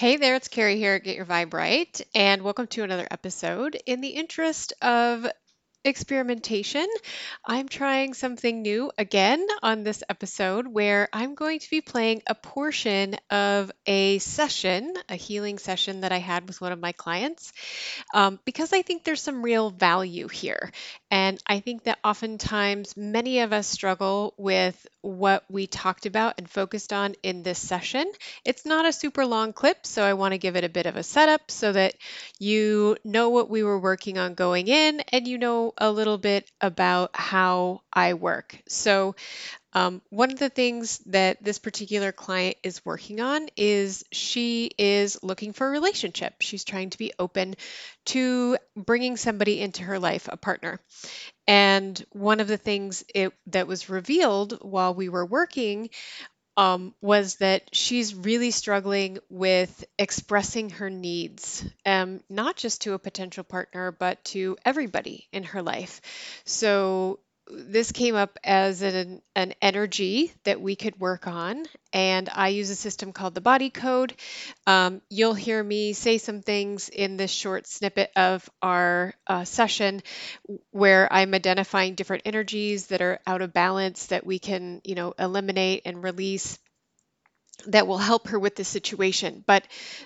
Hey there, it's Carrie here at Get Your Vibe Right, and welcome to another episode. In the interest of experimentation, I'm trying something new again on this episode where I'm going to be playing a portion of a session, a healing session that I had with one of my clients, um, because I think there's some real value here. And I think that oftentimes many of us struggle with what we talked about and focused on in this session. It's not a super long clip, so I want to give it a bit of a setup so that you know what we were working on going in and you know a little bit about how I work. So, um, one of the things that this particular client is working on is she is looking for a relationship. She's trying to be open to bringing somebody into her life, a partner. And one of the things it, that was revealed while we were working um, was that she's really struggling with expressing her needs, um, not just to a potential partner, but to everybody in her life. So this came up as an, an energy that we could work on, and I use a system called the body code. Um, you'll hear me say some things in this short snippet of our uh, session where I'm identifying different energies that are out of balance that we can, you know, eliminate and release that will help her with the situation. But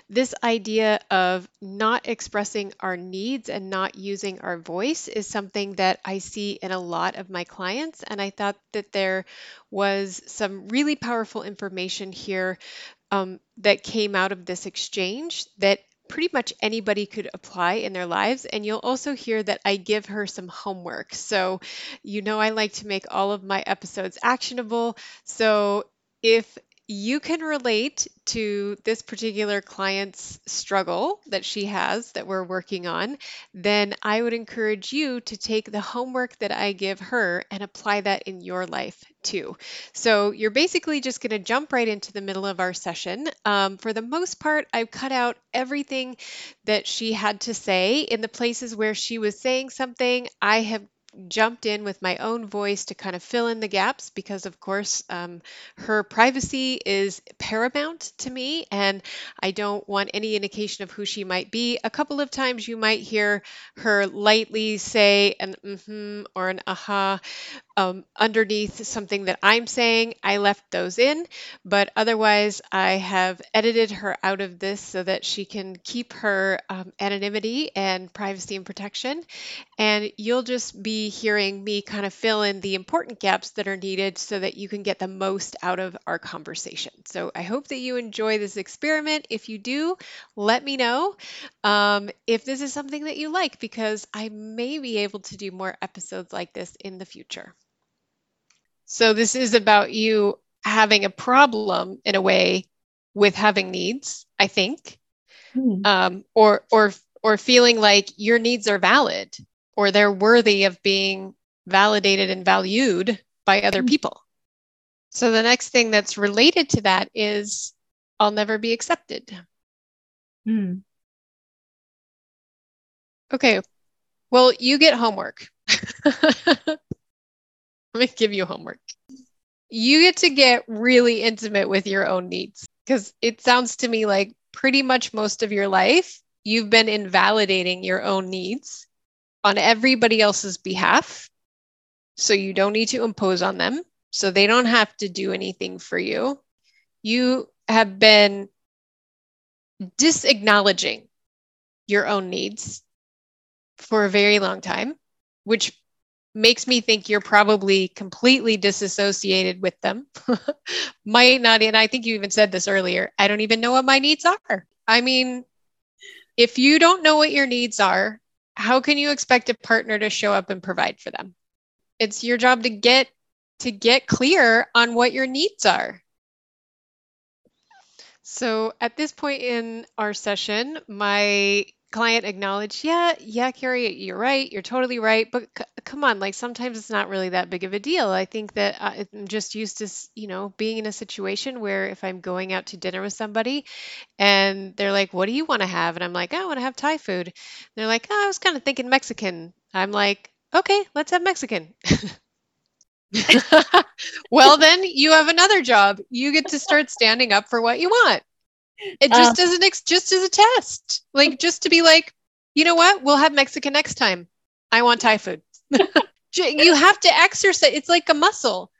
this idea of not expressing our needs and not using our voice is something that I see in a lot of my clients. And I thought that there was some really powerful information here um, that came out of this exchange that pretty much anybody could apply in their lives. And you'll also hear that I give her some homework. So, you know, I like to make all of my episodes actionable. So, if you can relate to this particular client's struggle that she has that we're working on, then I would encourage you to take the homework that I give her and apply that in your life too. So you're basically just going to jump right into the middle of our session. Um, for the most part, I've cut out everything that she had to say. In the places where she was saying something, I have jumped in with my own voice to kind of fill in the gaps because, of course, um, her privacy is paramount to me and I don't want any indication of who she might be. A couple of times you might hear her lightly say an mm-hmm or an aha, um, underneath something that I'm saying. I left those in, but otherwise, I have edited her out of this so that she can keep her um, anonymity and privacy and protection. And you'll just be hearing me kind of fill in the important gaps that are needed so that you can get the most out of our conversation. So I hope that you enjoy this experiment. If you do, let me know um, if this is something that you like because I may be able to do more episodes like this in the future. So this is about you having a problem in a way with having needs, I think, hmm. um, or or or feeling like your needs are valid or they're worthy of being validated and valued by other hmm. people. So the next thing that's related to that is I'll never be accepted. Hmm. Okay. Well, you get homework. Let me give you homework. You get to get really intimate with your own needs because it sounds to me like pretty much most of your life you've been invalidating your own needs on everybody else's behalf. So you don't need to impose on them. So they don't have to do anything for you. You have been disacknowledging your own needs for a very long time, which makes me think you're probably completely disassociated with them. Might not, and I think you even said this earlier. I don't even know what my needs are. I mean, if you don't know what your needs are, how can you expect a partner to show up and provide for them? It's your job to get to get clear on what your needs are. So at this point in our session, my client acknowledged, yeah, yeah, Carrie, you're right. You're totally right. But c- come on, like sometimes it's not really that big of a deal. I think that uh, I'm just used to, you know, being in a situation where if I'm going out to dinner with somebody and they're like, what do you want to have? And I'm like, oh, I want to have Thai food. And they're like, oh, I was kind of thinking Mexican. I'm like, okay, let's have Mexican. well, then you have another job. You get to start standing up for what you want. It just um, as an ex- just as a test, like just to be like, you know what, we'll have Mexican next time. I want Thai food. you have to exercise. It's like a muscle.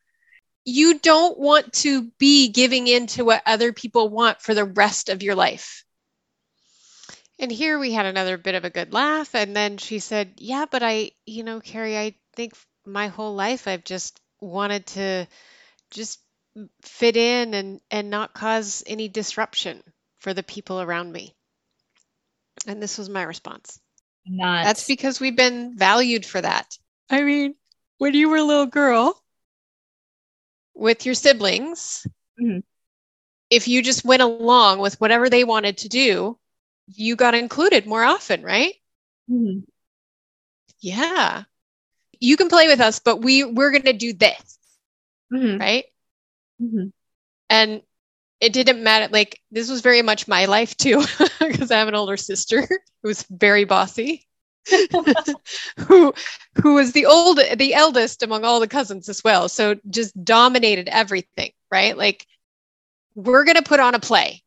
You don't want to be giving in to what other people want for the rest of your life. And here we had another bit of a good laugh. And then she said, Yeah, but I, you know, Carrie, I think my whole life I've just wanted to just fit in and, and not cause any disruption for the people around me. And this was my response. Not. That's because we've been valued for that. I mean, when you were a little girl with your siblings, mm-hmm. if you just went along with whatever they wanted to do, you got included more often, right? Mm-hmm. Yeah. You can play with us, but we we're going to do this. Mm-hmm. Right? Mm-hmm. And it didn't matter like this was very much my life too because I have an older sister who's very bossy. who who was the old the eldest among all the cousins as well so just dominated everything right like we're going to put on a play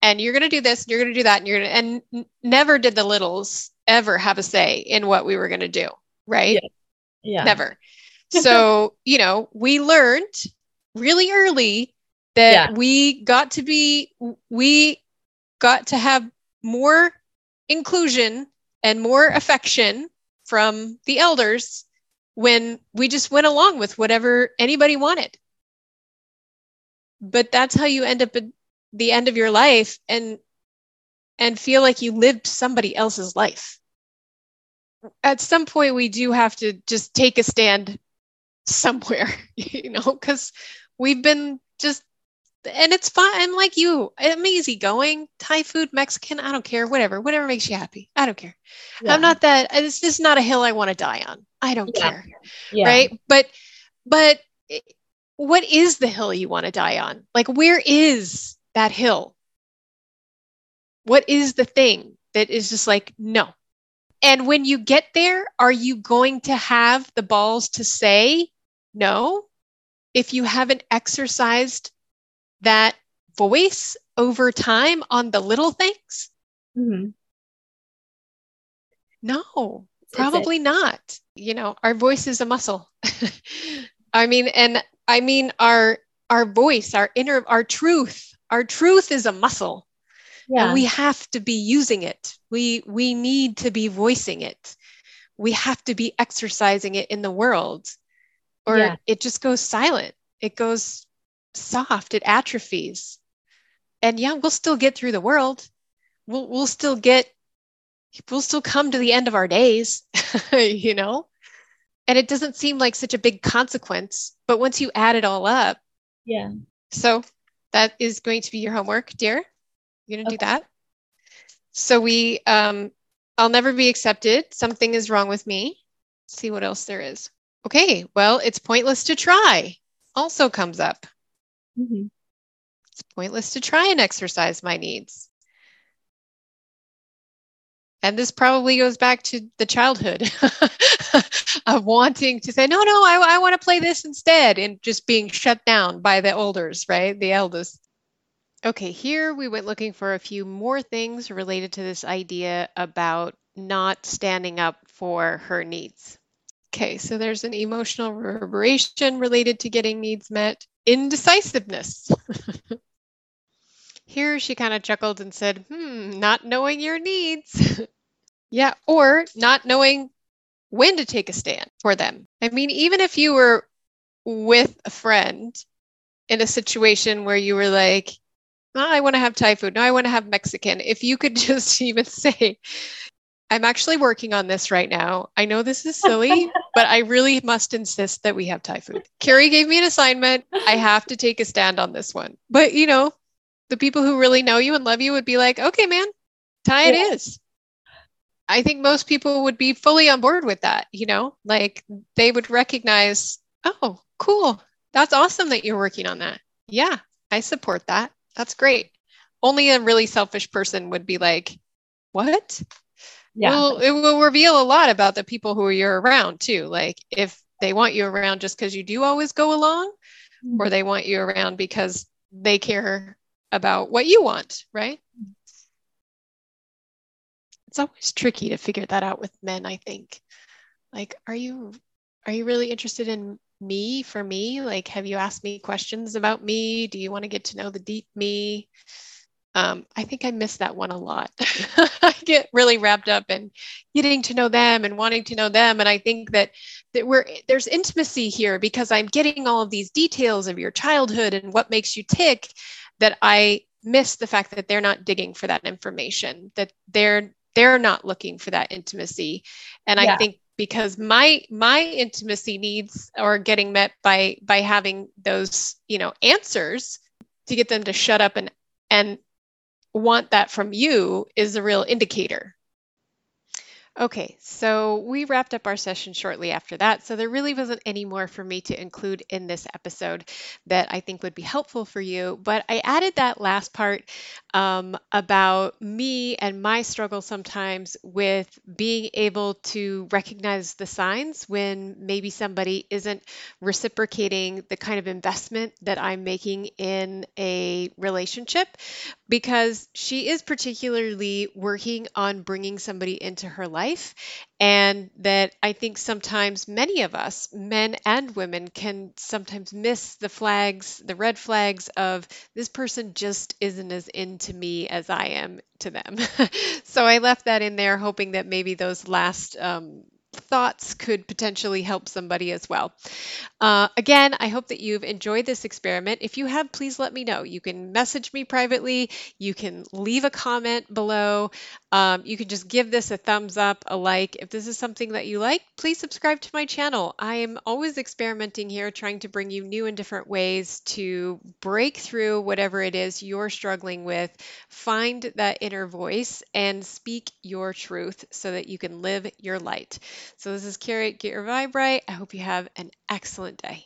and you're going to do this and you're going to do that and you're going to and n- never did the littles ever have a say in what we were going to do right yeah, yeah. never so you know we learned really early that yeah. we got to be we got to have more inclusion and more affection from the elders when we just went along with whatever anybody wanted but that's how you end up at the end of your life and and feel like you lived somebody else's life at some point we do have to just take a stand somewhere you know because we've been just and it's fine i'm like you i'm easygoing thai food mexican i don't care whatever whatever makes you happy i don't care yeah. i'm not that This is not a hill i want to die on i don't yeah. care yeah. right but but what is the hill you want to die on like where is that hill? What is the thing that is just like, no? And when you get there, are you going to have the balls to say no if you haven't exercised that voice over time on the little things? Mm-hmm. No, probably not. You know, our voice is a muscle. I mean, and I mean our our voice, our inner, our truth our truth is a muscle yeah. and we have to be using it we we need to be voicing it we have to be exercising it in the world or yeah. it just goes silent it goes soft it atrophies and yeah we'll still get through the world we'll we'll still get we'll still come to the end of our days you know and it doesn't seem like such a big consequence but once you add it all up yeah so that is going to be your homework, dear. You're going to okay. do that. So we, um, I'll never be accepted. Something is wrong with me. Let's see what else there is. Okay, well, it's pointless to try. Also comes up. Mm-hmm. It's pointless to try and exercise my needs. And this probably goes back to the childhood of wanting to say, no, no, I, I want to play this instead, and just being shut down by the elders, right? The eldest. Okay, here we went looking for a few more things related to this idea about not standing up for her needs. Okay, so there's an emotional reverberation related to getting needs met. Indecisiveness. Here she kind of chuckled and said, hmm, not knowing your needs. Yeah, or not knowing when to take a stand for them. I mean, even if you were with a friend in a situation where you were like, oh, I want to have Thai food. No, I want to have Mexican. If you could just even say, I'm actually working on this right now. I know this is silly, but I really must insist that we have Thai food. Carrie gave me an assignment. I have to take a stand on this one. But, you know, the people who really know you and love you would be like, okay, man, Thai yeah. it is. I think most people would be fully on board with that, you know, like they would recognize, oh, cool. That's awesome that you're working on that. Yeah, I support that. That's great. Only a really selfish person would be like, what? Yeah. Well, it will reveal a lot about the people who you're around too. Like if they want you around just because you do always go along, mm-hmm. or they want you around because they care about what you want, right? It's always tricky to figure that out with men, I think. Like, are you are you really interested in me for me? Like, have you asked me questions about me? Do you want to get to know the deep me? Um, I think I miss that one a lot. I get really wrapped up in getting to know them and wanting to know them, and I think that that we're there's intimacy here because I'm getting all of these details of your childhood and what makes you tick. That I miss the fact that they're not digging for that information. That they're they're not looking for that intimacy, and yeah. I think because my my intimacy needs are getting met by by having those you know answers to get them to shut up and and want that from you is a real indicator Okay, so we wrapped up our session shortly after that. So there really wasn't any more for me to include in this episode that I think would be helpful for you. But I added that last part um, about me and my struggle sometimes with being able to recognize the signs when maybe somebody isn't reciprocating the kind of investment that I'm making in a relationship because she is particularly working on bringing somebody into her life. And that I think sometimes many of us, men and women, can sometimes miss the flags, the red flags of this person just isn't as into me as I am to them. so I left that in there, hoping that maybe those last um, thoughts could potentially help somebody as well. Uh, again, I hope that you've enjoyed this experiment. If you have, please let me know. You can message me privately, you can leave a comment below, um, you can just give this a thumbs up, a like. If this is something that you like, please subscribe to my channel. I am always experimenting here, trying to bring you new and different ways to break through whatever it is you're struggling with, find that inner voice, and speak your truth so that you can live your light. So this is Carrie, Get Your Vibe Right. I hope you have an excellent day.